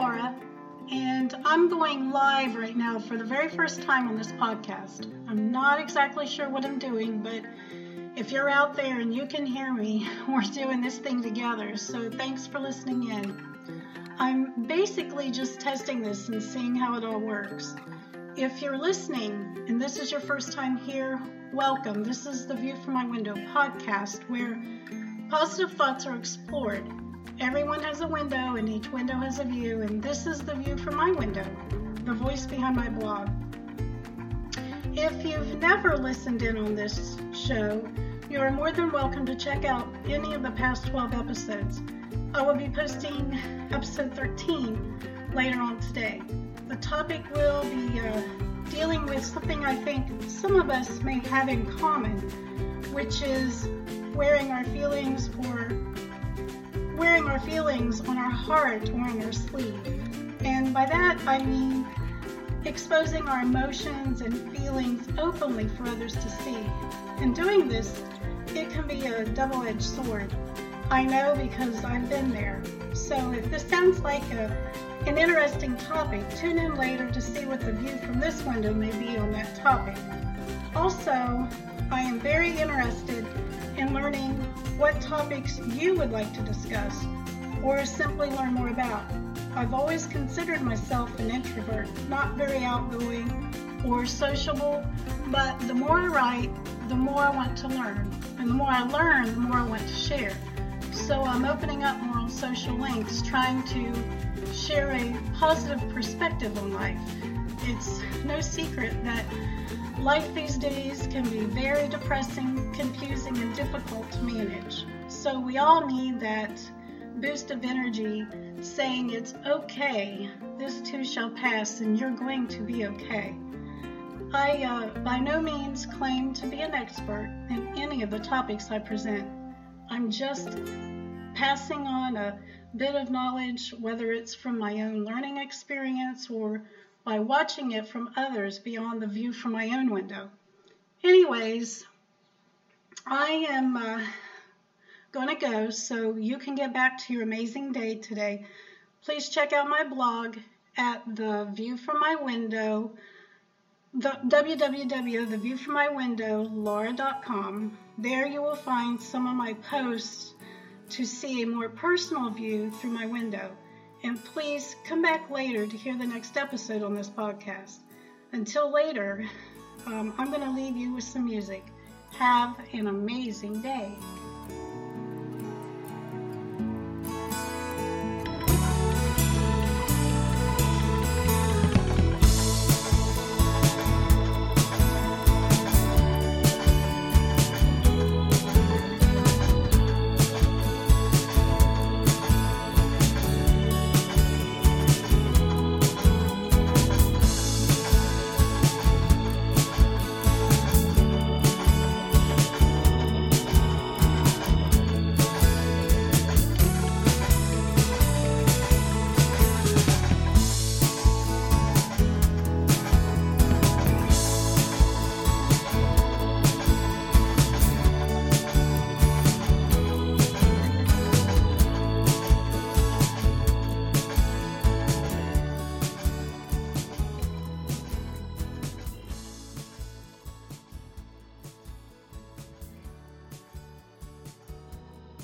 Laura, and I'm going live right now for the very first time on this podcast. I'm not exactly sure what I'm doing, but if you're out there and you can hear me, we're doing this thing together, so thanks for listening in. I'm basically just testing this and seeing how it all works. If you're listening and this is your first time here, welcome. This is the View from My Window podcast where positive thoughts are explored Everyone has a window, and each window has a view, and this is the view from my window, the voice behind my blog. If you've never listened in on this show, you are more than welcome to check out any of the past 12 episodes. I will be posting episode 13 later on today. The topic will be uh, dealing with something I think some of us may have in common, which is wearing our feelings for wearing our feelings on our heart or on our sleeve. And by that, I mean exposing our emotions and feelings openly for others to see. And doing this, it can be a double edged sword. I know because I've been there. So if this sounds like a, an interesting topic, tune in later to see what the view from this window may be on that topic. Also, I am very interested in learning what topics you would like to discuss or simply learn more about. I've always considered myself an introvert, not very outgoing or sociable, but the more I write, the more I want to learn. And the more I learn, the more I want to share. So I'm opening up more on social links, trying to share a positive perspective on life. It's no secret that Life these days can be very depressing, confusing, and difficult to manage. So we all need that boost of energy saying it's okay, this too shall pass, and you're going to be okay. I uh, by no means claim to be an expert in any of the topics I present. I'm just passing on a bit of knowledge, whether it's from my own learning experience or by watching it from others beyond the view from my own window. Anyways, I am uh, going to go so you can get back to your amazing day today. Please check out my blog at the view from my window the www.theviewfrommywindow.laura.com. There you will find some of my posts to see a more personal view through my window. And please come back later to hear the next episode on this podcast. Until later, um, I'm going to leave you with some music. Have an amazing day.